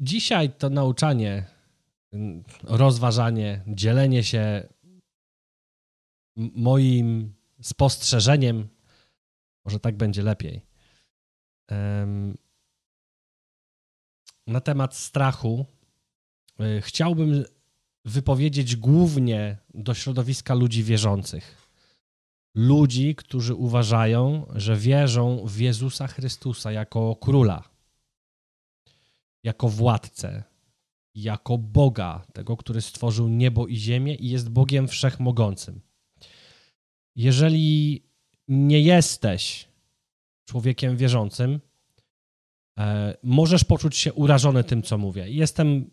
dzisiaj to nauczanie, rozważanie, dzielenie się moim spostrzeżeniem, może tak będzie lepiej, na temat strachu y, chciałbym wypowiedzieć głównie do środowiska ludzi wierzących. Ludzi, którzy uważają, że wierzą w Jezusa Chrystusa jako króla, jako władcę, jako Boga, tego, który stworzył niebo i ziemię i jest Bogiem wszechmogącym. Jeżeli nie jesteś człowiekiem wierzącym, e, możesz poczuć się urażony tym, co mówię. Jestem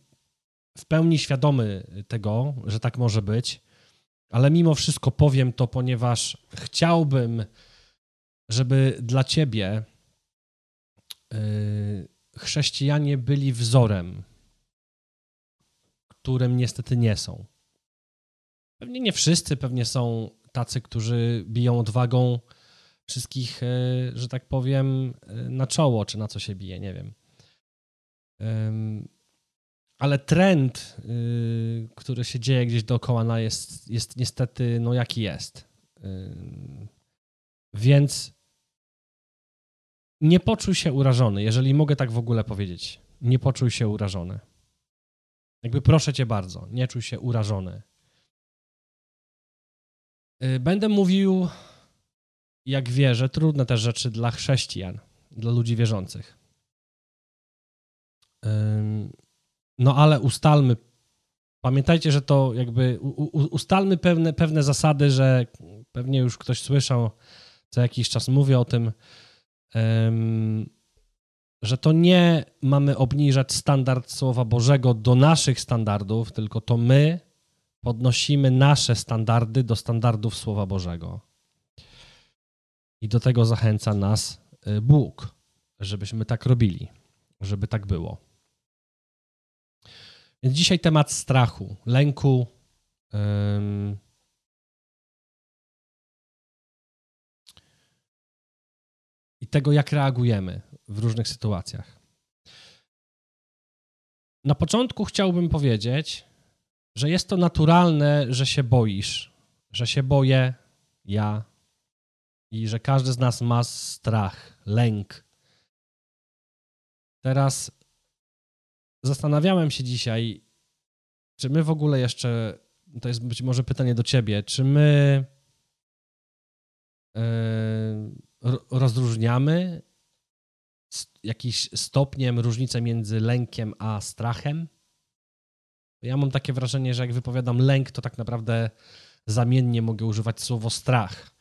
w pełni świadomy tego, że tak może być, ale mimo wszystko powiem to, ponieważ chciałbym, żeby dla ciebie e, chrześcijanie byli wzorem, którym niestety nie są. Pewnie nie wszyscy, pewnie są tacy, którzy biją odwagą wszystkich, e, że tak powiem, e, na czoło, czy na co się bije, nie wiem. Ale trend, y, który się dzieje gdzieś dookoła, jest, jest niestety, no jaki jest. Więc nie poczuj się urażony, jeżeli mogę tak w ogóle powiedzieć. Nie poczuj się urażony. Jakby proszę cię bardzo, nie czuj się urażony. Y, będę mówił, jak wierzę, trudne też rzeczy dla chrześcijan, dla ludzi wierzących. No ale ustalmy, pamiętajcie, że to jakby ustalmy pewne, pewne zasady, że pewnie już ktoś słyszał, co jakiś czas mówię o tym, że to nie mamy obniżać standard Słowa Bożego do naszych standardów, tylko to my podnosimy nasze standardy do standardów Słowa Bożego. I do tego zachęca nas y, Bóg, żebyśmy tak robili, żeby tak było. Więc dzisiaj temat strachu, lęku. I tego, jak reagujemy w różnych sytuacjach. Na początku chciałbym powiedzieć, że jest to naturalne, że się boisz, że się boję ja i że każdy z nas ma strach, lęk. Teraz zastanawiałem się dzisiaj, czy my w ogóle jeszcze, to jest być może pytanie do ciebie, czy my yy, rozróżniamy jakiś stopniem różnicę między lękiem a strachem? Ja mam takie wrażenie, że jak wypowiadam lęk, to tak naprawdę zamiennie mogę używać słowo strach.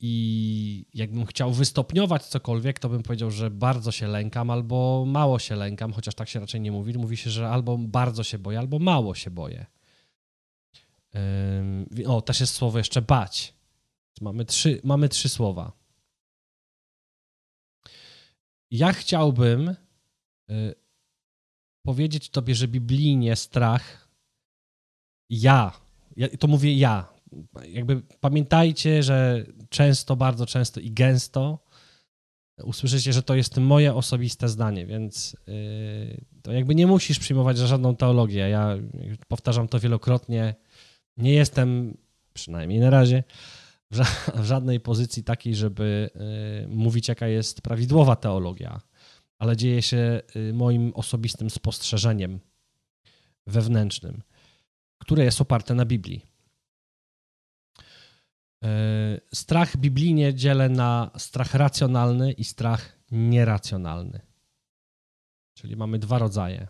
I jakbym chciał wystopniować cokolwiek, to bym powiedział, że bardzo się lękam albo mało się lękam, chociaż tak się raczej nie mówi. Mówi się, że albo bardzo się boję, albo mało się boję. O, też jest słowo jeszcze bać. Mamy trzy, mamy trzy słowa. Ja chciałbym y, powiedzieć Tobie, że biblijnie strach, ja, ja, to mówię ja, jakby pamiętajcie, że często, bardzo często i gęsto usłyszycie, że to jest moje osobiste zdanie, więc yy, to jakby nie musisz przyjmować żadną teologię. Ja powtarzam to wielokrotnie. Nie jestem, przynajmniej na razie, w żadnej pozycji takiej, żeby yy, mówić, jaka jest prawidłowa teologia ale dzieje się y, moim osobistym spostrzeżeniem wewnętrznym, które jest oparte na Biblii. E, strach biblijnie dzielę na strach racjonalny i strach nieracjonalny. Czyli mamy dwa rodzaje.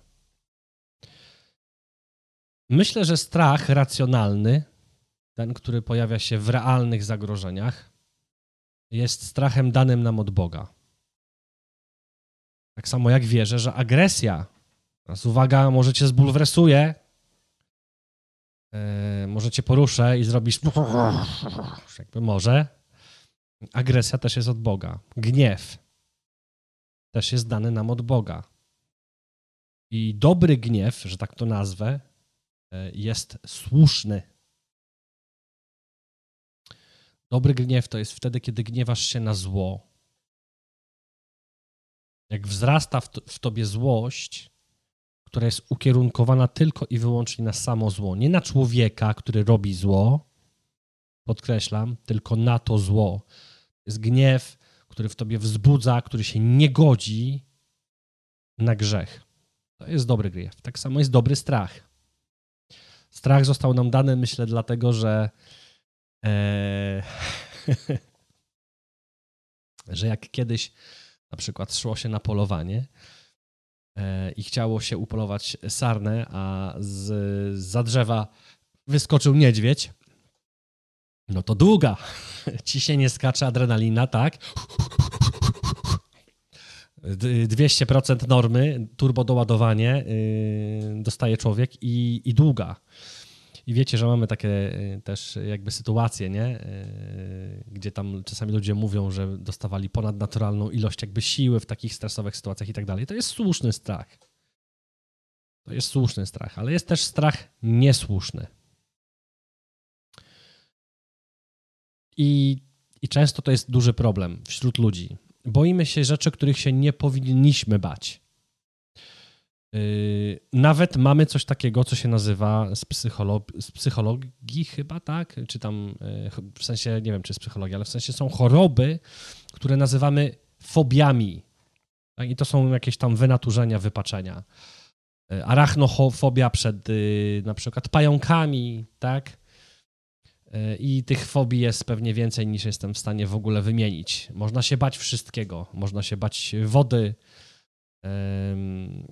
Myślę, że strach racjonalny, ten, który pojawia się w realnych zagrożeniach, jest strachem danym nam od Boga. Tak samo jak wierzę, że agresja, teraz uwaga, może cię zbulwersuje, yy, może cię poruszę i zrobisz jakby może. Agresja też jest od Boga. Gniew też jest dany nam od Boga. I dobry gniew, że tak to nazwę, e, jest słuszny. Dobry gniew to jest wtedy, kiedy gniewasz się na zło, jak wzrasta w, to, tobie złość, która jest ukierunkowana tylko i wyłącznie na samo zło, nie na człowieka, który robi zło, podkreślam, tylko na to zło. Jest gniew, który w tobie wzbudza, który się nie godzi na grzech. To jest dobry gniew. Tak samo jest dobry strach. Strach został nam dany, myślę, dlatego, że e, że jak kiedyś na przykład szło się na polowanie e, i chciało się upolować sarnę, a z, za drzewa wyskoczył niedźwiedź, no to długa. Ciśnienie skacze, adrenalina, tak? 200% normy, turbo doładowanie yy, dostaje człowiek i, i długa. I wiecie, że mamy takie y, też jakby sytuacje, nie? Y, gdzie tam czasami ludzie mówią, że dostawali ponadnaturalną ilość jakby siły w takich stresowych sytuacjach i tak dalej. To jest słuszny strach. To jest słuszny strach, ale jest też strach niesłuszny. I, I często to jest duży problem wśród ludzi. Boimy się rzeczy, których się nie powinniśmy bać. Yy, nawet mamy coś takiego, co się nazywa z, psycholog z psychologii chyba, tak? Czy tam, yy, w sensie, nie wiem, czy z psychologii, ale w sensie są choroby, które nazywamy fobiami. Tak? I to są jakieś tam wynaturzenia, wypaczenia. Yy, arachnofobia przed na przykład pająkami, tak? I tych fobii jest pewnie więcej niż jestem w stanie w ogóle wymienić. Można się bać wszystkiego. Można się bać wody,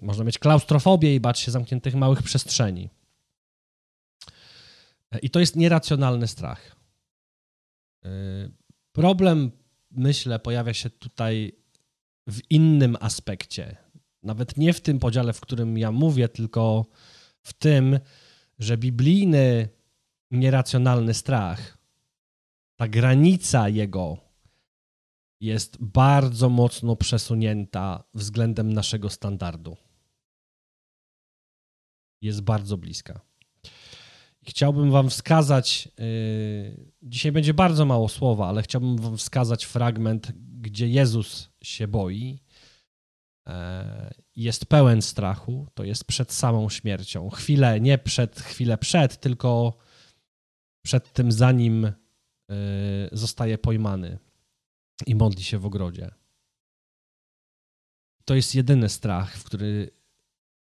można mieć klaustrofobię i bać się zamkniętych małych przestrzeni. I to jest nieracjonalny strach. E, problem, myślę, pojawia się tutaj w innym aspekcie. Nawet nie w tym podziale, w którym ja mówię, tylko w tym, że biblijny nieracjonalny strach, ta granica jego jest bardzo mocno przesunięta względem naszego standardu. Jest bardzo bliska. Chciałbym Wam wskazać, yy, dzisiaj będzie bardzo mało słowa, ale chciałbym Wam wskazać fragment, gdzie Jezus się boi, yy, jest pełen strachu, to jest przed samą śmiercią. Chwilę, nie przed, chwilę przed, tylko przed tym, zanim yy, zostaje pojmany i modli się w ogrodzie. To jest jedyny strach, w który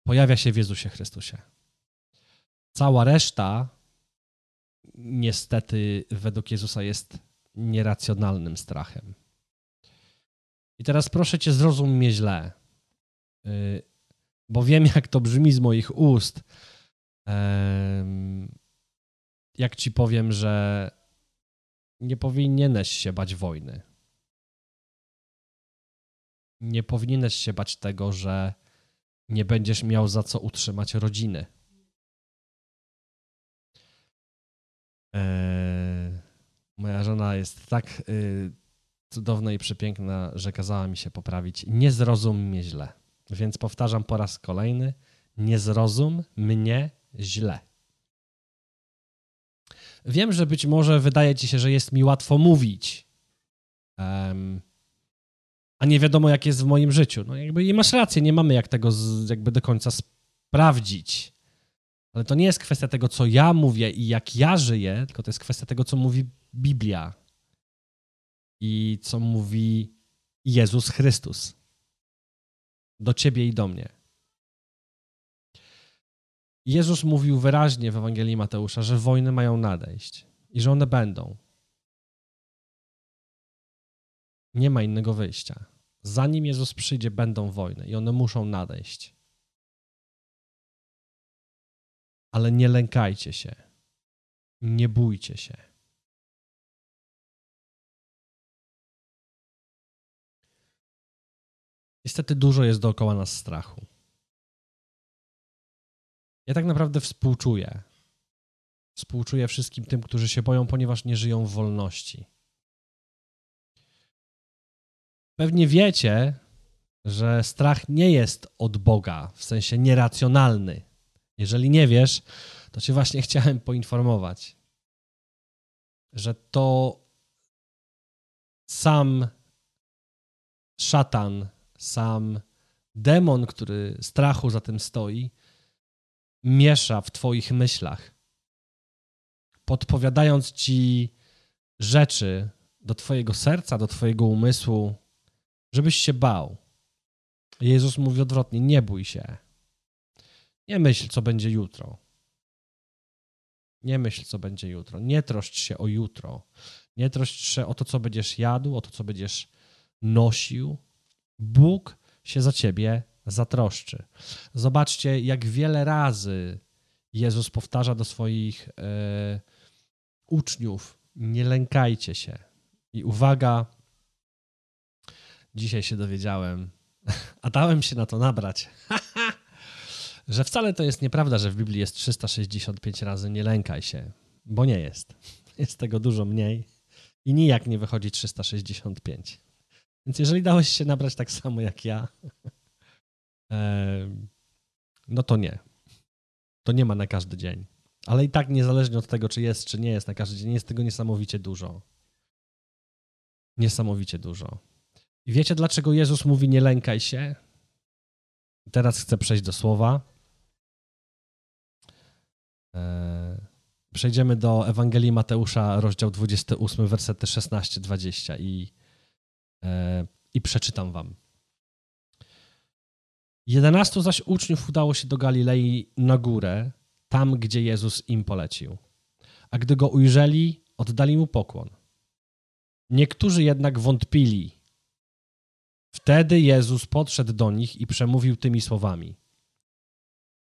pojawia się w Jezusie Chrystusie. Cała reszta, niestety, według Jezusa jest nieracjonalnym strachem. I teraz proszę cię, zrozum mnie źle, y, bo wiem, jak to brzmi z moich ust. Jak ci powiem, że nie powinieneś się bać wojny nie powinieneś się bać tego, że nie będziesz miał za co utrzymać rodziny. Eee, moja żona jest tak y, cudowna i przepiękna, że kazała mi się poprawić. Nie zrozum mnie źle. Więc powtarzam po raz kolejny: nie zrozum mnie źle. Wiem, że być może wydaje ci się, że jest mi łatwo mówić. Um, a nie wiadomo, jak jest w moim życiu. No jakby i masz rację, nie mamy jak tego z, jakby do końca sprawdzić. Ale to nie jest kwestia tego, co ja mówię i jak ja żyję, tylko to jest kwestia tego, co mówi Biblia i co mówi Jezus Chrystus do ciebie i do mnie. Jezus mówił wyraźnie w Ewangelii Mateusza, że wojny mają nadejść i że one będą. Nie ma innego wyjścia. Zanim Jezus przyjdzie, będą wojny i one muszą nadejść. Ale nie lękajcie się. Nie bójcie się. Niestety dużo jest dookoła nas strachu. Ja tak naprawdę współczuję. Współczuję wszystkim tym, którzy się boją, ponieważ nie żyją w wolności. Pewnie wiecie, że strach nie jest od Boga, w sensie nieracjonalny. Jeżeli nie wiesz, to cię właśnie chciałem poinformować, że to sam szatan sam demon, który strachu za tym stoi, miesza w Twoich myślach, podpowiadając Ci rzeczy do Twojego serca, do Twojego umysłu, żebyś się bał. Jezus mówi odwrotnie: nie bój się. Nie myśl, co będzie jutro. Nie myśl, co będzie jutro. Nie troszcz się o jutro. Nie troszcz się o to, co będziesz jadł, o to, co będziesz nosił. Bóg się za ciebie zatroszczy. Zobaczcie, jak wiele razy Jezus powtarza do swoich e, uczniów: Nie lękajcie się. I uwaga, dzisiaj się dowiedziałem, a dałem się na to nabrać, że wcale to jest nieprawda, że w Biblii jest 365 razy nie lękaj się, bo nie jest. Jest tego dużo mniej i nijak nie wychodzi 365. Więc jeżeli dałeś się nabrać tak samo jak ja, no to nie. To nie ma na każdy dzień. Ale i tak niezależnie od tego, czy jest, czy nie jest na każdy dzień, jest tego niesamowicie dużo. Niesamowicie dużo. I wiecie, dlaczego Jezus mówi nie lękaj się? Teraz chcę przejść do słowa. E, przejdziemy do Ewangelii Mateusza, rozdział 28, wersety 16-20 i, e, i przeczytam wam. Jedenastu zaś uczniów udało się do Galilei na górę, tam gdzie Jezus im polecił. A gdy go ujrzeli, oddali mu pokłon. Niektórzy jednak wątpili. Wtedy Jezus podszedł do nich i przemówił tymi słowami: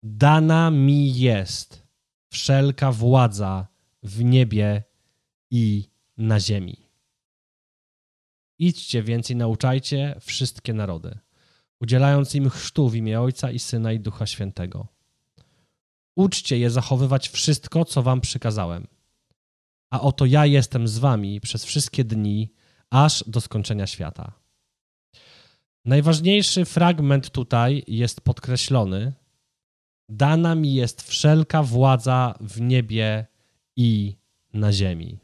Dana mi jest wszelka władza w niebie i na ziemi. Idźcie więc i nauczajcie wszystkie narody, udzielając im chrztu w imię Ojca i Syna i Ducha Świętego. Uczcie je zachowywać wszystko, co wam przykazałem. A oto ja jestem z wami przez wszystkie dni, aż do skończenia świata. Najważniejszy fragment tutaj jest podkreślony. Dana mi jest wszelka władza w niebie i na ziemi.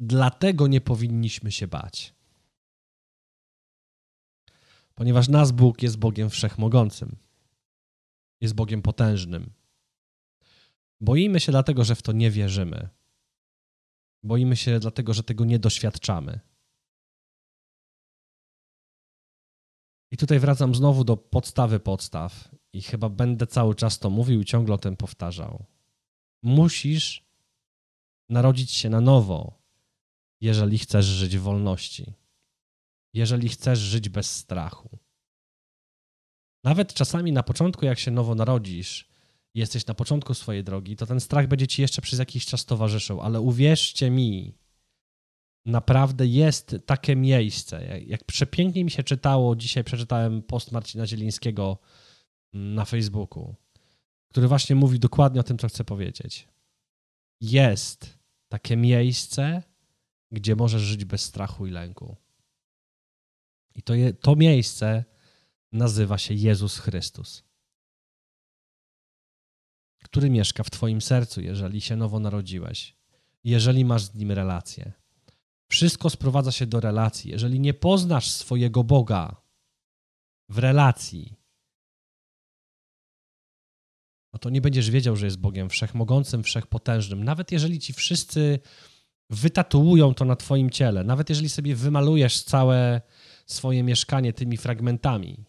Dlatego nie powinniśmy się bać. Ponieważ nasz Bóg jest Bogiem wszechmogącym. Jest Bogiem potężnym. Boimy się dlatego, że w to nie wierzymy. Boimy się dlatego, że tego nie doświadczamy. I tutaj wracam znowu do podstawy podstaw i chyba będę cały czas to mówił i ciągle o tym powtarzał. Musisz narodzić się na nowo, jeżeli chcesz żyć w wolności, jeżeli chcesz żyć bez strachu. Nawet czasami na początku, jak się nowo narodzisz, jesteś na początku swojej drogi, to ten strach będzie ci jeszcze przez jakiś czas towarzyszył, ale uwierzcie mi, naprawdę jest takie miejsce. Jak przepięknie mi się czytało, dzisiaj przeczytałem post Marcina Zielińskiego mm, na Facebooku, który właśnie mówi dokładnie o tym, co chcę powiedzieć. Jest takie miejsce, gdzie możesz żyć bez strachu i lęku. I to, je, to miejsce nazywa się Jezus Chrystus który mieszka w Twoim sercu, jeżeli się nowo narodziłeś, jeżeli masz z nim relację. Wszystko sprowadza się do relacji. Jeżeli nie poznasz swojego Boga w relacji, no to nie będziesz wiedział, że jest Bogiem wszechmogącym, wszechpotężnym. Nawet jeżeli ci wszyscy wytatuują to na Twoim ciele, nawet jeżeli sobie wymalujesz całe swoje mieszkanie tymi fragmentami,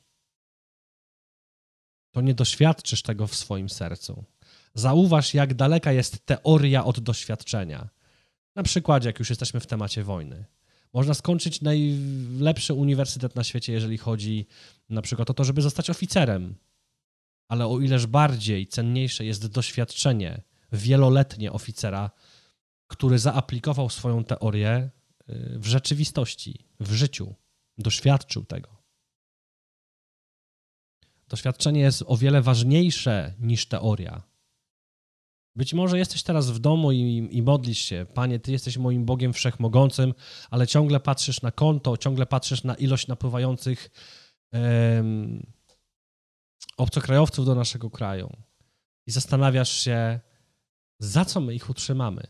to nie doświadczysz tego w swoim sercu. Zauważ, jak daleka jest teoria od doświadczenia. Na przykładzie, jak już jesteśmy w temacie wojny. Można skończyć najlepszy uniwersytet na świecie, jeżeli chodzi na przykład o to, żeby zostać oficerem. Ale o ileż bardziej cenniejsze jest doświadczenie wieloletnie oficera, który zaaplikował swoją teorię y, w rzeczywistości, w życiu, doświadczył tego. Doświadczenie jest o wiele ważniejsze niż teoria. Być może jesteś teraz w domu i, i modlisz się, Panie, Ty jesteś moim Bogiem wszechmogącym, ale ciągle patrzysz na konto, ciągle patrzysz na ilość napływających um, obcokrajowców do naszego kraju i zastanawiasz się, za co my ich utrzymamy.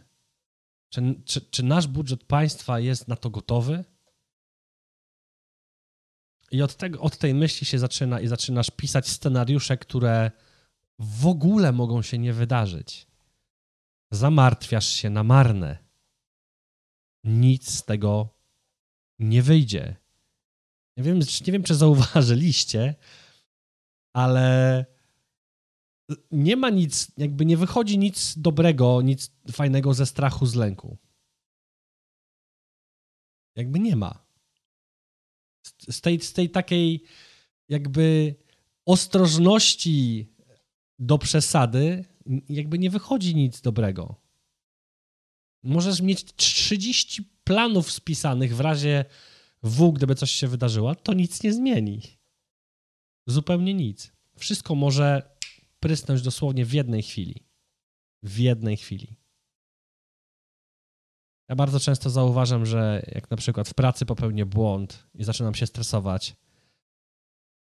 Czy, czy, czy nasz budżet państwa jest na to gotowy? I od, tego, od tej myśli się zaczyna i zaczynasz pisać scenariusze, które w ogóle mogą się nie wydarzyć. Zamartwiasz się na marne. Nic z tego nie wyjdzie. Nie wiem, nie wiem czy zauważyliście, ale nie ma nic, jakby nie wychodzi nic dobrego, nic fajnego ze strachu, z lęku. Jakby nie ma. Z tej, z tej takiej jakby ostrożności do przesady jakby nie wychodzi nic dobrego. Możesz mieć 30 planów spisanych w razie W, gdyby coś się wydarzyło, to nic nie zmieni. Zupełnie nic. Wszystko może prysnąć dosłownie w jednej chwili. W jednej chwili. Ja bardzo często zauważam, że jak na przykład w pracy popełnię błąd i zaczynam się stresować,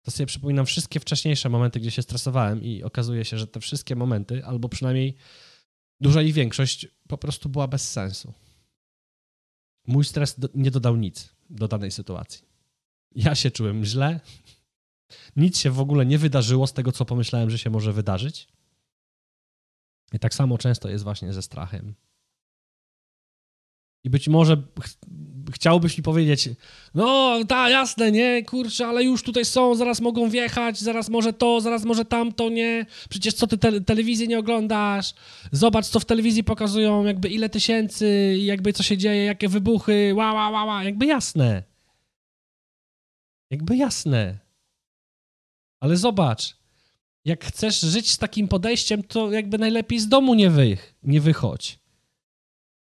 to sobie przypominam wszystkie wcześniejsze momenty, gdzie się stresowałem i okazuje się, że te wszystkie momenty, albo przynajmniej duża ich większość, po prostu była bez sensu. Mój stres do, nie dodał nic do danej sytuacji. Ja się czułem źle. Nic się w ogóle nie wydarzyło z tego, co pomyślałem, że się może wydarzyć. I tak samo często jest właśnie ze strachem. I być może ch chciałbyś mi powiedzieć, no tak, jasne, nie, kurczę, ale już tutaj są, zaraz mogą wjechać, zaraz może to, zaraz może tamto, nie, przecież co ty te telewizji nie oglądasz, zobacz, co w telewizji pokazują, jakby ile tysięcy, jakby co się dzieje, jakie wybuchy, ła, ła, ła, ła, jakby jasne. Jakby jasne. Ale zobacz, jak chcesz żyć z takim podejściem, to jakby najlepiej z domu nie, wy, nie wychodź.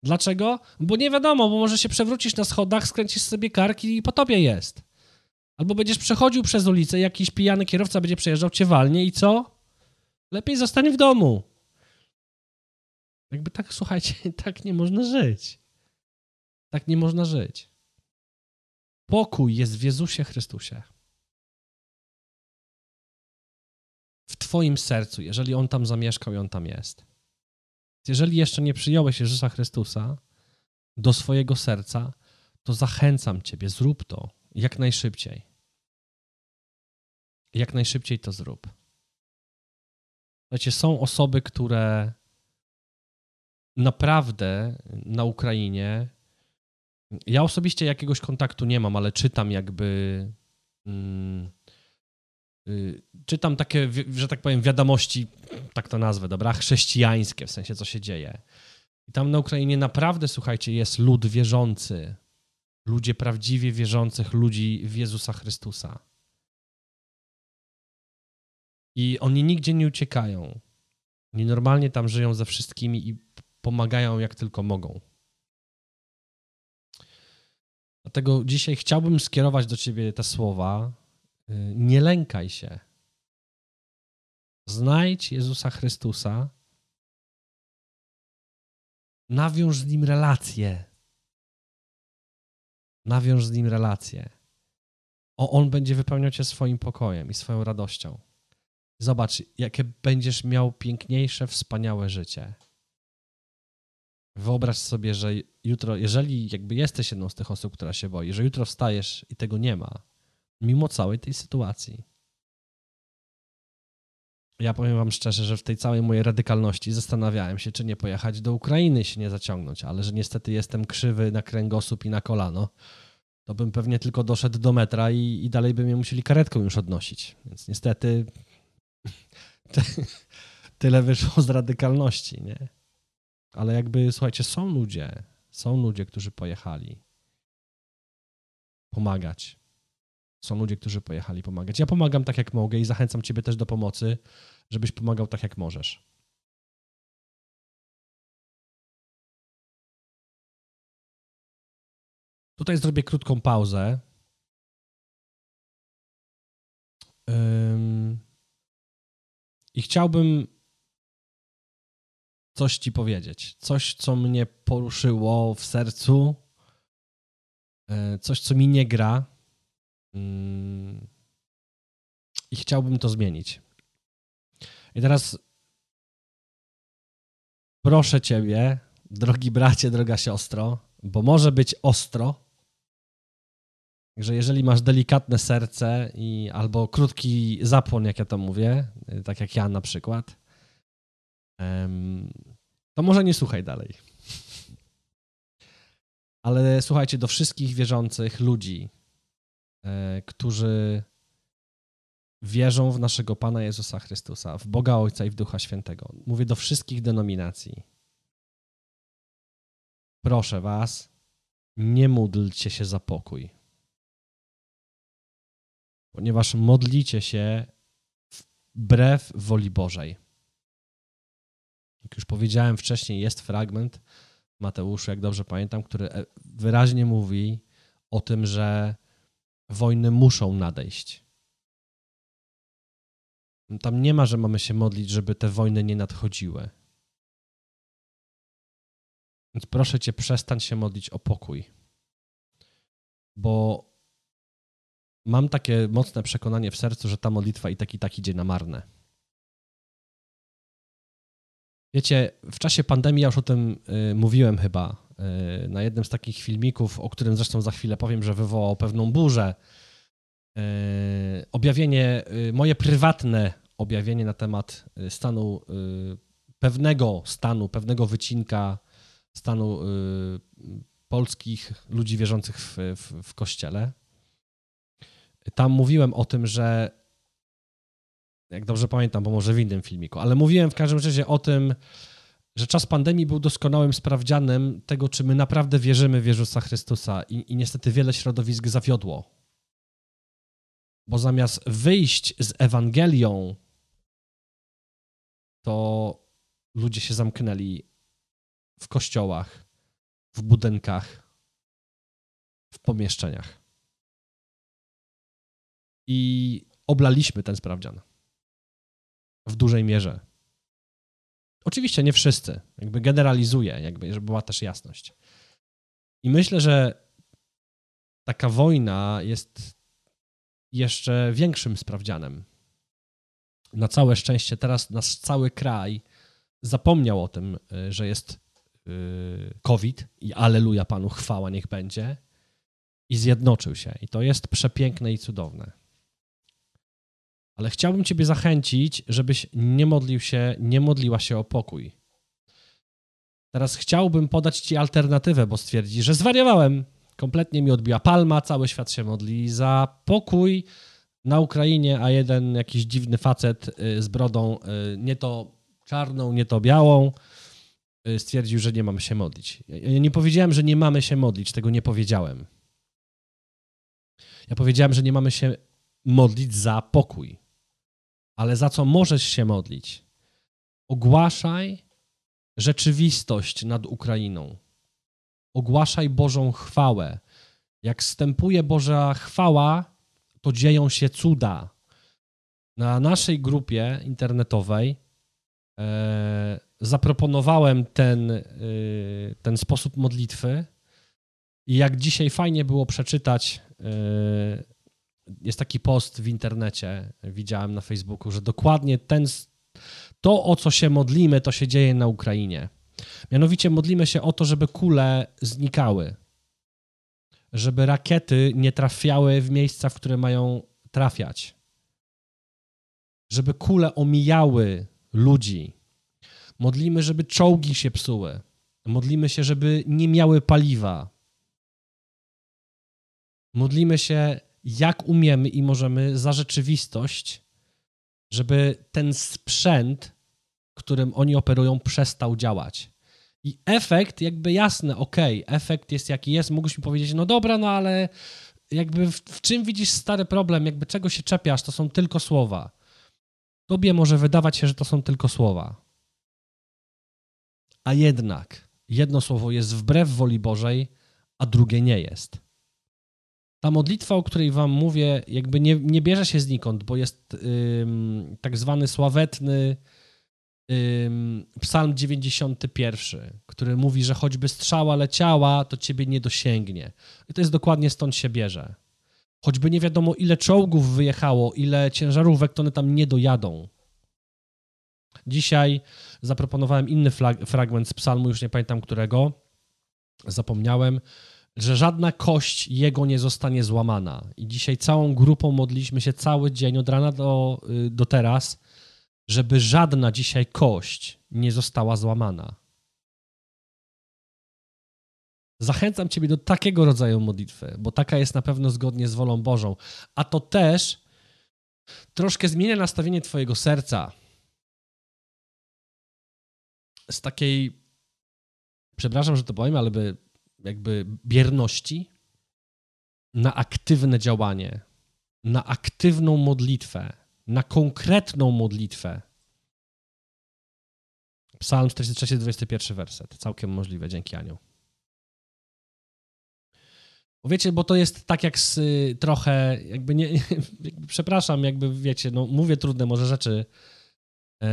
Dlaczego? Bo nie wiadomo, bo może się przewrócisz na schodach, skręcisz sobie karki i po tobie jest. Albo będziesz przechodził przez ulicę, jakiś pijany kierowca będzie przejeżdżał, cię walnie i co? Lepiej zostań w domu. Jakby tak, słuchajcie, tak nie można żyć. Tak nie można żyć. Pokój jest w Jezusie Chrystusie. W Twoim sercu, jeżeli On tam zamieszkał i On tam jest. Jeżeli jeszcze nie przyjąłeś Jezusa Chrystusa do swojego serca, to zachęcam Ciebie, zrób to jak najszybciej. Jak najszybciej to zrób. Słuchajcie, są osoby, które naprawdę na Ukrainie. Ja osobiście jakiegoś kontaktu nie mam, ale czytam jakby. Mm, czytam takie, że tak powiem, wiadomości, tak to nazwę, dobra, chrześcijańskie, w sensie co się dzieje. I tam na Ukrainie naprawdę, słuchajcie, jest lud wierzący. Ludzie prawdziwie wierzących ludzi w Jezusa Chrystusa. I oni nigdzie nie uciekają. Oni normalnie tam żyją ze wszystkimi i pomagają jak tylko mogą. Dlatego dzisiaj chciałbym skierować do ciebie te słowa, Y, nie lękaj się. Znajdź Jezusa Chrystusa. Nawiąż z nim relację. Nawiąż z nim relację. O, on będzie wypełniał cię swoim pokojem i swoją radością. Zobacz, jakie będziesz miał piękniejsze, wspaniałe życie. Wyobraź sobie, że jutro, jeżeli jakby jesteś jedną z tych osób, która się boi, że jutro wstajesz i tego nie ma, mimo całej tej sytuacji. Ja powiem wam szczerze, że w tej całej mojej radykalności zastanawiałem się, czy nie pojechać do Ukrainy się nie zaciągnąć, ale że niestety jestem krzywy na kręgosłup i na kolano, to bym pewnie tylko doszedł do metra i, i dalej by mnie musieli karetką już odnosić. Więc niestety tyle wyszło z radykalności, nie? Ale jakby, słuchajcie, są ludzie, są ludzie, którzy pojechali pomagać są ludzie, którzy pojechali pomagać. Ja pomagam tak, jak mogę i zachęcam Ciebie też do pomocy, żebyś pomagał tak, jak możesz. Tutaj zrobię krótką pauzę. I chciałbym coś Ci powiedzieć. Coś, co mnie poruszyło w sercu. Coś, co mi nie gra. I chciałbym to zmienić. I teraz proszę Ciebie, drogi bracie, droga siostro, bo może być ostro, Także jeżeli masz delikatne serce i albo krótki zapłon, jak ja to mówię, tak jak ja na przykład, to może nie słuchaj dalej. Ale słuchajcie, do wszystkich wierzących ludzi, którzy wierzą w naszego Pana Jezusa Chrystusa, w Boga Ojca i w Ducha Świętego. Mówię do wszystkich denominacji. Proszę Was, nie módlcie się za pokój. Ponieważ modlicie się wbrew woli Bożej. Jak już powiedziałem wcześniej, jest fragment Mateuszu, jak dobrze pamiętam, który e, wyraźnie mówi o tym, że wojny muszą nadejść. Tam nie ma, że mamy się modlić, żeby te wojny nie nadchodziły. Więc proszę cię, przestań się modlić o pokój. Bo mam takie mocne przekonanie w sercu, że ta modlitwa i tak i tak idzie na marne. Wiecie, w czasie pandemii, ja już o tym y, mówiłem chyba, na jednym z takich filmików, o którym zresztą za chwilę powiem, że wywołał pewną burzę. Y, objawienie, y, moje prywatne objawienie na temat y, stanu, y, pewnego stanu, pewnego wycinka stanu polskich ludzi wierzących w, w, w kościele. Tam mówiłem o tym, że jak dobrze pamiętam, bo może w innym filmiku, ale mówiłem w każdym razie o tym, że czas pandemii był doskonałym sprawdzianem tego, czy my naprawdę wierzymy w Jezusa Chrystusa i, i niestety wiele środowisk zawiodło. Bo zamiast wyjść z Ewangelią, to ludzie się zamknęli w kościołach, w budynkach, w pomieszczeniach. I oblaliśmy ten sprawdzian w dużej mierze. Oczywiście nie wszyscy, jakby generalizuję, jakby, żeby była też jasność. I myślę, że taka wojna jest jeszcze większym sprawdzianem. Na całe szczęście teraz nasz cały kraj zapomniał o tym, y, że jest y, COVID i aleluja Panu, chwała niech będzie i zjednoczył się. I to jest przepiękne i cudowne. Ale chciałbym Ciebie zachęcić, żebyś nie modlił się, nie modliła się o pokój. Teraz chciałbym podać Ci alternatywę, bo stwierdzi, że zwariowałem. Kompletnie mi odbiła palma, cały świat się modli za pokój na Ukrainie, a jeden jakiś dziwny facet y, z brodą, y, nie to czarną, nie to białą, y, stwierdził, że nie mamy się modlić. Ja nie powiedziałem, że nie mamy się modlić, tego nie powiedziałem. Ja powiedziałem, że nie mamy się modlić za pokój ale za co możesz się modlić? Ogłaszaj rzeczywistość nad Ukrainą. Ogłaszaj Bożą chwałę. Jak wstępuje Boża chwała, to dzieją się cuda. Na naszej grupie internetowej e, zaproponowałem ten, e, ten sposób modlitwy. I jak dzisiaj fajnie było przeczytać e, jest taki post w internecie, widziałem na Facebooku, że dokładnie ten, to, o co się modlimy, to się dzieje na Ukrainie. Mianowicie modlimy się o to, żeby kule znikały, żeby rakiety nie trafiały w miejsca, w które mają trafiać, żeby kule omijały ludzi. Modlimy, żeby czołgi się psuły. Modlimy się, żeby nie miały paliwa. Modlimy się, jak umiemy i możemy za rzeczywistość, żeby ten sprzęt, którym oni operują, przestał działać. I efekt, jakby jasny, ok, efekt jest jaki jest, mógłbyś mi powiedzieć, no dobra, no ale jakby w, w czym widzisz stary problem, jakby czego się czepiasz, to są tylko słowa. Tobie może wydawać się, że to są tylko słowa. A jednak jedno słowo jest wbrew woli Bożej, a drugie nie jest ta modlitwa, o której wam mówię, jakby nie, nie bierze się znikąd, bo jest ym, tak zwany sławetny ym, psalm 91, który mówi, że choćby strzała leciała, to ciebie nie dosięgnie. I to jest dokładnie stąd się bierze. Choćby nie wiadomo, ile czołgów wyjechało, ile ciężarówek, to one tam nie dojadą. Dzisiaj zaproponowałem inny fragment z psalmu, już nie pamiętam którego, zapomniałem, że żadna kość jego nie zostanie złamana. I dzisiaj całą grupą modliliśmy się cały dzień, od rana do, y, do teraz, żeby żadna dzisiaj kość nie została złamana. Zachęcam Ciebie do takiego rodzaju modlitwy, bo taka jest na pewno zgodnie z wolą Bożą. A to też troszkę zmienia nastawienie Twojego serca. Z takiej, przepraszam, że to powiem, ale by, jakby bierności na aktywne działanie, na aktywną modlitwę, na konkretną modlitwę. Psalm 43, 21 werset. Całkiem możliwe, dzięki Aniu. Bo wiecie, bo to jest tak jak z y, trochę, jakby nie, jakby, przepraszam, jakby wiecie, no mówię trudne może rzeczy. E,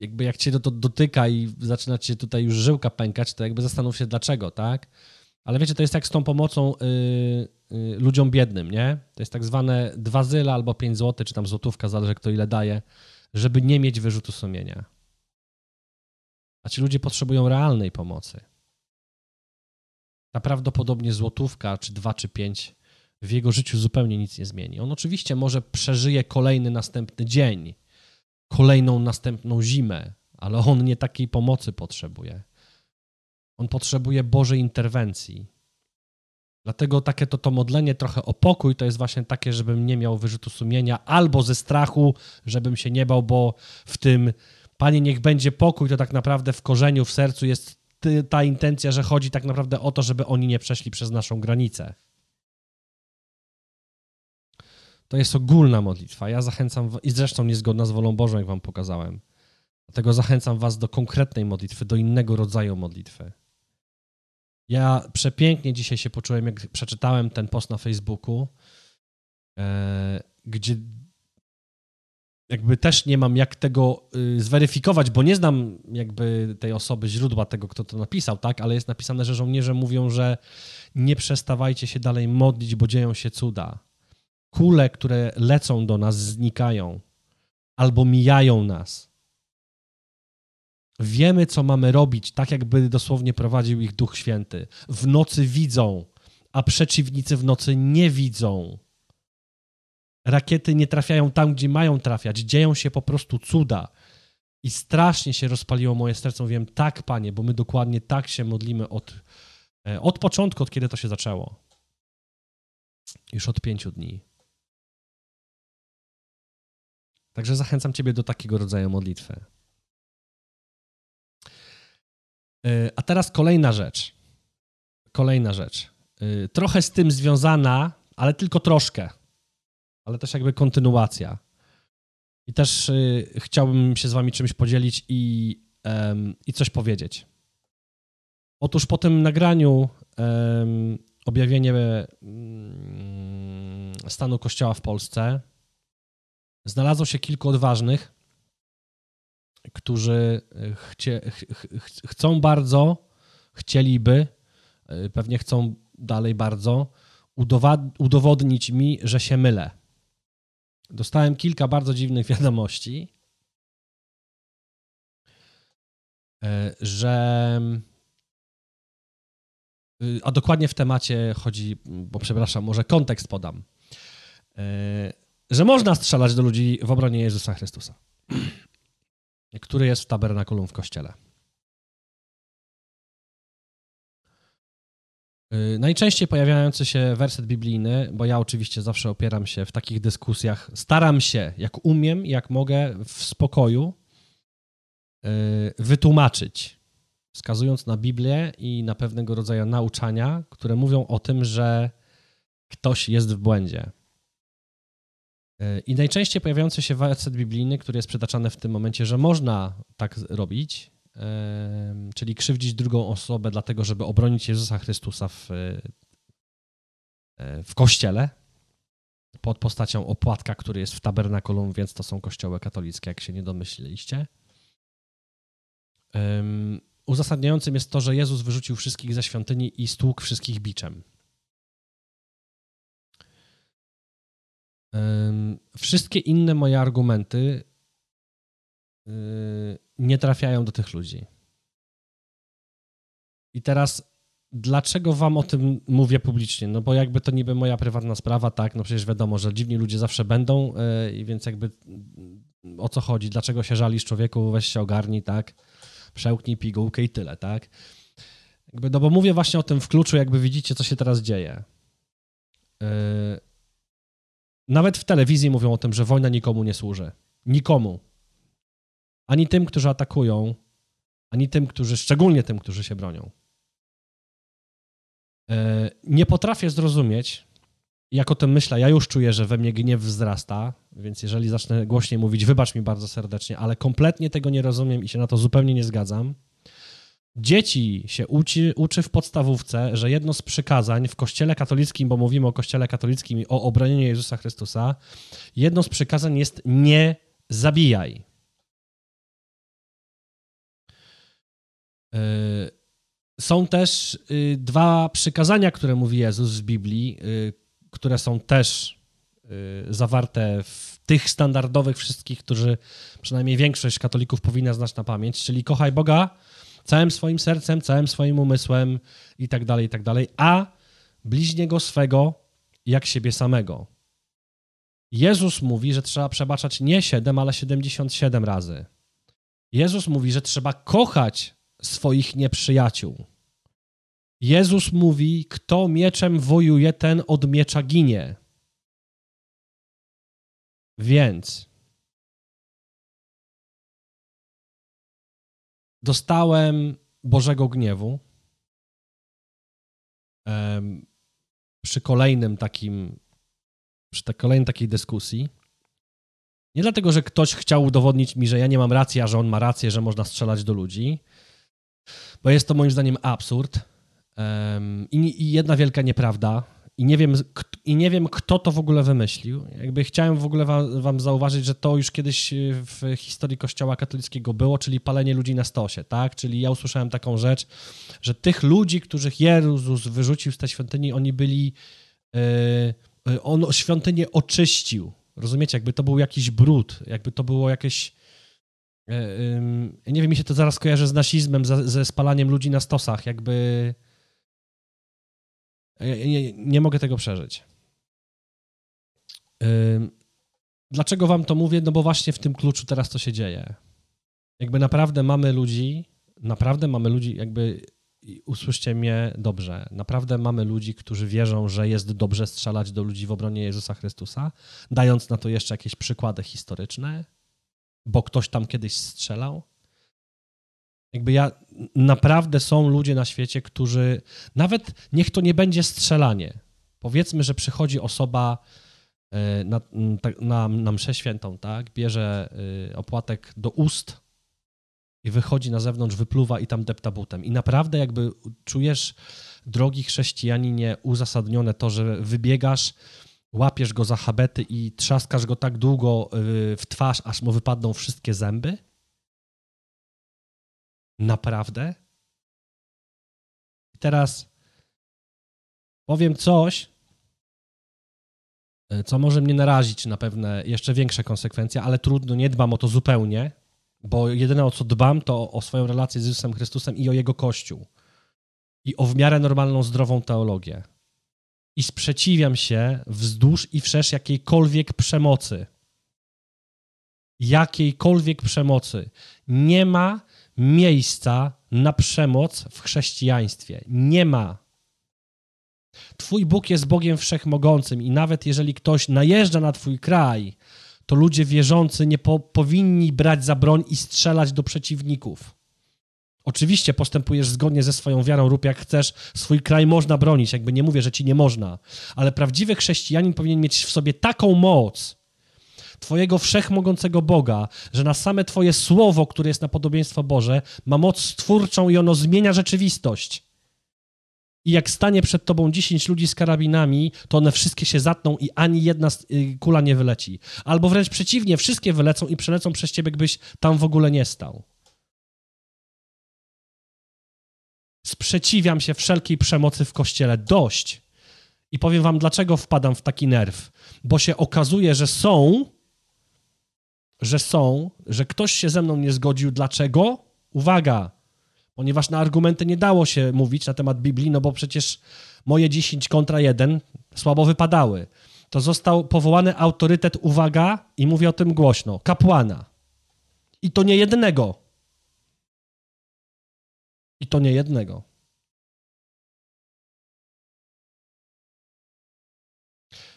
jakby jak cię to dotyka i zaczyna cię tutaj już żyłka pękać, to jakby zastanów się dlaczego, tak? Ale wiecie, to jest jak z tą pomocą y, y, ludziom biednym, nie? To jest tak zwane dwa zyla albo pięć zł, czy tam złotówka, zależy kto ile daje, żeby nie mieć wyrzutu sumienia. A ci ludzie potrzebują realnej pomocy a prawdopodobnie złotówka, czy dwa, czy pięć w jego życiu zupełnie nic nie zmieni. On oczywiście może przeżyje kolejny następny dzień, kolejną następną zimę, ale on nie takiej pomocy potrzebuje. On potrzebuje Bożej interwencji. Dlatego takie to, to modlenie trochę o pokój to jest właśnie takie, żebym nie miał wyrzutu sumienia, albo ze strachu, żebym się nie bał, bo w tym Panie, niech będzie pokój, to tak naprawdę w korzeniu, w sercu jest ta intencja, że chodzi tak naprawdę o to, żeby oni nie przeszli przez naszą granicę. To jest ogólna modlitwa. Ja zachęcam, i zresztą niezgodna z wolą Bożą, jak wam pokazałem. Dlatego zachęcam was do konkretnej modlitwy, do innego rodzaju modlitwy. Ja przepięknie dzisiaj się poczułem, jak przeczytałem ten post na Facebooku, e, gdzie jakby też nie mam jak tego y, zweryfikować, bo nie znam jakby tej osoby, źródła tego, kto to napisał, tak? Ale jest napisane, że żołnierze mówią, że nie przestawajcie się dalej modlić, bo dzieją się cuda. Kule, które lecą do nas, znikają albo mijają nas. Wiemy, co mamy robić, tak jakby dosłownie prowadził ich Duch Święty. W nocy widzą, a przeciwnicy w nocy nie widzą rakiety nie trafiają tam, gdzie mają trafiać. Dzieją się po prostu cuda. I strasznie się rozpaliło moje serce. Mówiłem, tak, panie, bo my dokładnie tak się modlimy od, e, od początku, od kiedy to się zaczęło. Już od pięciu dni. Także zachęcam Ciebie do takiego rodzaju modlitwy. E, a teraz kolejna rzecz. Kolejna rzecz. E, trochę z tym związana, ale tylko troszkę ale też jakby kontynuacja. I też y, chciałbym się z wami czymś podzielić i, i coś powiedzieć. Otóż po tym nagraniu objawienie mm, stanu Kościoła w Polsce znalazło się kilku odważnych, którzy chcie, ch ch chcą bardzo, chcieliby, y, pewnie chcą dalej bardzo, udowodnić mi, że się mylę dostałem kilka bardzo dziwnych wiadomości, e, że. A dokładnie w temacie chodzi, bo przepraszam, może kontekst podam. Że można strzelać do ludzi w obronie Jezusa Chrystusa, który jest w tabernakulum w kościele. Y, najczęściej pojawiający się werset biblijny, bo ja oczywiście zawsze opieram się w takich dyskusjach, staram się, jak umiem, jak mogę, w spokoju y, wytłumaczyć, wskazując na Biblię i na pewnego rodzaju nauczania, które mówią o tym, że ktoś jest w błędzie. I najczęściej pojawiający się werset biblijny, który jest przytaczany w tym momencie, że można tak robić, czyli krzywdzić drugą osobę, dlatego żeby obronić Jezusa Chrystusa w, e, w kościele pod postacią opłatka, który jest w tabernakulum, więc to są kościoły katolickie, jak się nie domyśliliście. Uzasadniającym jest to, że Jezus wyrzucił wszystkich ze świątyni i stłukł wszystkich biczem. Wszystkie inne moje argumenty y, nie trafiają do tych ludzi. I teraz dlaczego wam o tym mówię publicznie? No bo jakby to niby moja prywatna sprawa, tak, no przecież wiadomo, że dziwni ludzie zawsze będą, yy, więc jakby o co chodzi, dlaczego się żalisz człowieku, weź się ogarnij, tak, przełknij pigułkę i tyle, tak. Jakby, no bo mówię właśnie o tym w kluczu, jakby widzicie, co się teraz dzieje. Yy, nawet w telewizji mówią o tym, że wojna nikomu nie służy. Nikomu. Ani tym, którzy atakują, ani tym, którzy, szczególnie tym, którzy się bronią. E, nie potrafię zrozumieć, jak o tym myślę, ja już czuję, że we mnie gniew wzrasta, więc jeżeli zacznę głośniej mówić, wybacz mi bardzo serdecznie, ale kompletnie tego nie rozumiem i się na to zupełnie nie zgadzam. Dzieci się uczy, uczy w podstawówce, że jedno z przykazań w kościele katolickim, bo mówimy o kościele katolickim i o obronieniu Jezusa Chrystusa, jedno z przykazań jest nie zabijaj. Yy, są też y, dwa przykazania, które mówi Jezus w Biblii, y, które są też y, zawarte w tych standardowych wszystkich, którzy przynajmniej większość katolików powinna znać na pamięć, czyli kochaj Boga całym swoim sercem, całym swoim umysłem i tak dalej, i tak dalej, a bliźniego swego jak siebie samego. Jezus mówi, że trzeba przebaczać nie 7, ale 77 razy. Jezus mówi, że trzeba kochać swoich nieprzyjaciół. Jezus mówi: Kto mieczem wojuje, ten od miecza ginie. Więc dostałem Bożego gniewu przy kolejnym takim, przy kolejnej takiej dyskusji. Nie dlatego, że ktoś chciał udowodnić mi, że ja nie mam racji, a że on ma rację, że można strzelać do ludzi, bo jest to moim zdaniem absurd i, jedna wielka nieprawda. I nie, wiem, I nie wiem, kto to w ogóle wymyślił. Jakby chciałem w ogóle wam, wam zauważyć, że to już kiedyś w historii Kościoła katolickiego było, czyli palenie ludzi na stosie, tak? Czyli ja usłyszałem taką rzecz, że tych ludzi, których Jezus wyrzucił z tej świątyni, oni byli... Yy, on świątynię oczyścił. Rozumiecie? Jakby to był jakiś brud, jakby to było jakieś E, nie wiem, mi się to zaraz kojarzy z nazizmem, ze spalaniem ludzi na stosach, jakby... Nie, nie mogę tego przeżyć. Dlaczego wam to mówię? No bo właśnie w tym kluczu teraz to się dzieje. Jakby naprawdę mamy ludzi, naprawdę mamy ludzi, jakby usłyszcie mnie dobrze, naprawdę mamy ludzi, którzy wierzą, że jest dobrze strzelać do ludzi w obronie Jezusa Chrystusa, dając na to jeszcze jakieś przykłady historyczne, bo ktoś tam kiedyś strzelał. Jakby ja, naprawdę są ludzie na świecie, którzy, nawet niech to nie będzie strzelanie. Powiedzmy, że przychodzi osoba e, na, na, na mszę świętą, tak? Bierze e, opłatek do ust i wychodzi na zewnątrz, wypluwa i tam depta butem. I naprawdę jakby czujesz, drogi chrześcijaninie, uzasadnione to, że wybiegasz łapiesz go za habety i trzaskasz go tak długo y, w twarz, aż mu wypadną wszystkie zęby? Naprawdę? Teraz powiem coś, y, co może mnie narazić na pewne jeszcze większe konsekwencje, ale trudno, nie dbam o to zupełnie, bo jedyne o co dbam, to o swoją relację z Jezusem Chrystusem i o Jego Kościół. I o w miarę normalną, zdrową teologię i sprzeciwiam się wzdłuż i wszerz jakiejkolwiek przemocy. Jakiejkolwiek przemocy. Nie ma miejsca na przemoc w chrześcijaństwie. Nie ma. Twój Bóg jest Bogiem wszechmogącym i nawet jeżeli ktoś najeżdża na Twój kraj, to ludzie wierzący nie po, powinni brać za broń i strzelać do przeciwników. Oczywiście postępujesz zgodnie ze swoją wiarą, rób jak chcesz, swój kraj można bronić, jakby nie mówię, że ci nie można, ale prawdziwy chrześcijanin powinien mieć w sobie taką moc Twojego wszechmogącego Boga, że na same Twoje słowo, które jest na podobieństwo Boże, ma moc stwórczą i ono zmienia rzeczywistość. I jak stanie przed tobą 10 ludzi z karabinami, to one wszystkie się zatną i ani jedna y, kula nie wyleci. Albo wręcz przeciwnie, wszystkie wylecą i przelecą przez ciebie, gdybyś tam w ogóle nie stał. Sprzeciwiam się wszelkiej przemocy w kościele. Dość. I powiem wam, dlaczego wpadam w taki nerw. Bo się okazuje, że są, że są, że ktoś się ze mną nie zgodził. Dlaczego? Uwaga, ponieważ na argumenty nie dało się mówić na temat Biblii, no bo przecież moje 10 kontra 1 słabo wypadały. To został powołany autorytet, uwaga, i mówię o tym głośno, kapłana. I to nie jednego. I to nie jednego.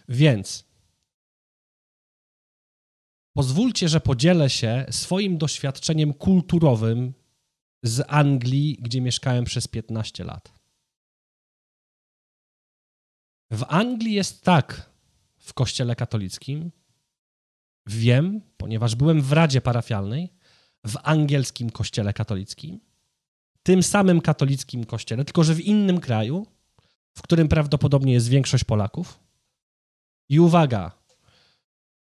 Więc pozwólcie, że podzielę się swoim doświadczeniem kulturowym z Anglii, gdzie mieszkałem przez 15 lat. W Anglii jest tak w kościele katolickim. Wiem, ponieważ byłem w Radzie Parafialnej w angielskim kościele katolickim, tym samym katolickim kościele, tylko że w innym kraju, w którym prawdopodobnie jest większość Polaków. I uwaga,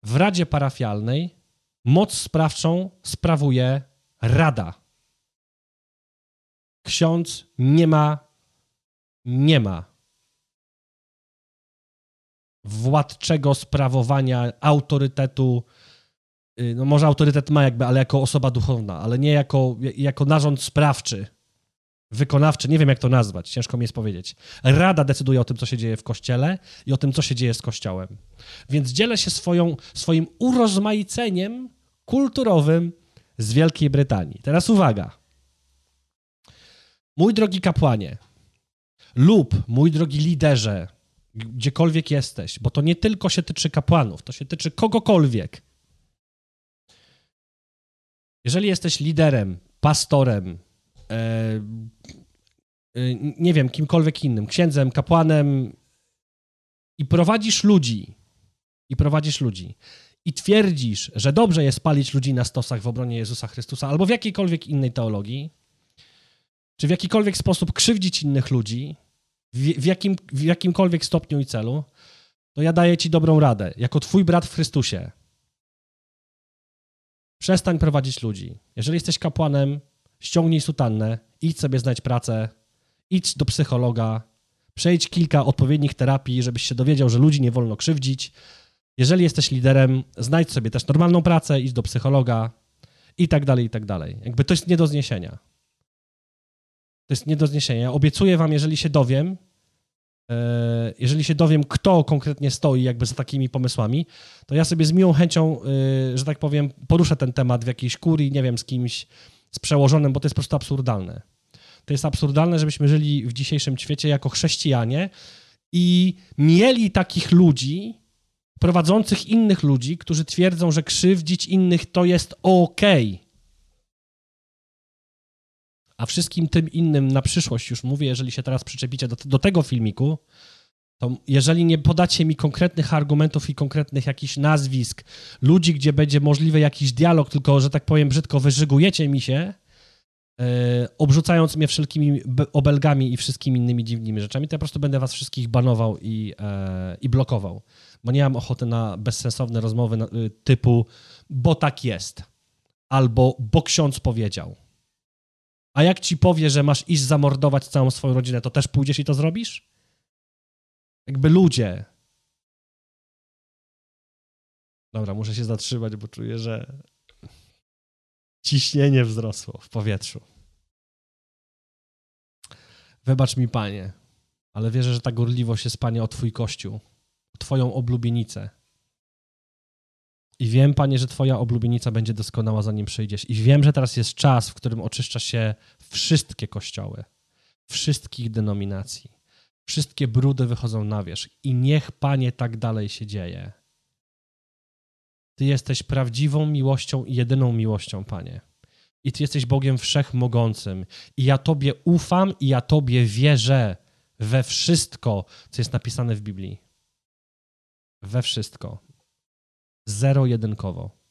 w Radzie Parafialnej moc sprawczą sprawuje Rada. Ksiądz nie ma, nie ma władczego sprawowania autorytetu. Y, no może autorytet ma jakby, ale jako osoba duchowna, ale nie jako, jako narząd sprawczy, wykonawczy, nie wiem jak to nazwać, ciężko mi jest powiedzieć. Rada decyduje o tym, co się dzieje w kościele i o tym, co się dzieje z kościołem. Więc dzielę się swoją, swoim urozmaiceniem kulturowym z Wielkiej Brytanii. Teraz uwaga. Mój drogi kapłanie, lub mój drogi liderze, gdziekolwiek jesteś, bo to nie tylko się tyczy kapłanów, to się tyczy kogokolwiek. Jeżeli jesteś liderem, pastorem, e, nie wiem, kimkolwiek innym, księdzem, kapłanem i prowadzisz ludzi, i prowadzisz ludzi, i twierdzisz, że dobrze jest palić ludzi na stosach w obronie Jezusa Chrystusa albo w jakiejkolwiek innej teologii, czy w jakikolwiek sposób krzywdzić innych ludzi, w, w, jakim, w jakimkolwiek stopniu i celu, to ja daję ci dobrą radę, jako twój brat w Chrystusie. Przestań prowadzić ludzi. Jeżeli jesteś kapłanem, ściągnij sutannę, idź sobie znać pracę, idź do psychologa, przejdź kilka odpowiednich terapii, żebyś się dowiedział, że ludzi nie wolno krzywdzić. Jeżeli jesteś liderem, znajdź sobie też normalną pracę, idź do psychologa i tak dalej, i tak dalej. Jakby to jest nie do zniesienia. To jest nie do zniesienia. Ja obiecuję wam, jeżeli się dowiem, e, jeżeli się dowiem, kto konkretnie stoi jakby za takimi pomysłami, to ja sobie z miłą chęcią, e, że tak powiem, poruszę ten temat w jakiejś kurii, nie wiem, z kimś, z przełożonym, bo to jest po prostu absurdalne. To jest absurdalne, żebyśmy żyli w dzisiejszym świecie jako chrześcijanie i mieli takich ludzi, prowadzących innych ludzi, którzy twierdzą, że krzywdzić innych to jest. Okay. A wszystkim tym innym na przyszłość już mówię, jeżeli się teraz przyczepicie do, do tego filmiku, to jeżeli nie podacie mi konkretnych argumentów i konkretnych jakichś nazwisk, ludzi, gdzie będzie możliwy jakiś dialog, tylko, że tak powiem brzydko, wyżygujecie mi się, obrzucając mnie wszelkimi obelgami i wszystkimi innymi dziwnymi rzeczami, to ja po prostu będę was wszystkich banował i, yy, i blokował. Bo nie mam ochoty na bezsensowne rozmowy yy, typu, bo tak jest, albo bo ksiądz powiedział. A jak ci powie, że masz iść zamordować całą swoją rodzinę, to też pójdziesz i to zrobisz? Jakby ludzie. Dobra, muszę się zatrzymać, bo czuję, że ciśnienie wzrosło w powietrzu. Wybacz mi, panie, ale wierzę, że ta gorliwość jest, panie, o twój kościół, o twoją oblubienicę. I wiem, Panie, że Twoja oblubienica będzie doskonała, zanim przyjdziesz. I wiem, że teraz jest czas, w którym oczyszcza się wszystkie kościoły, wszystkich denominacji. Wszystkie brudy wychodzą na wierzch. I niech, Panie, tak dalej się dzieje. Ty jesteś prawdziwą miłością i jedyną miłością, Panie. I Ty jesteś Bogiem wszechmogącym. I ja Tobie ufam i ja Tobie wierzę we wszystko, co jest napisane w Biblii. We wszystko zero-jedynkowo.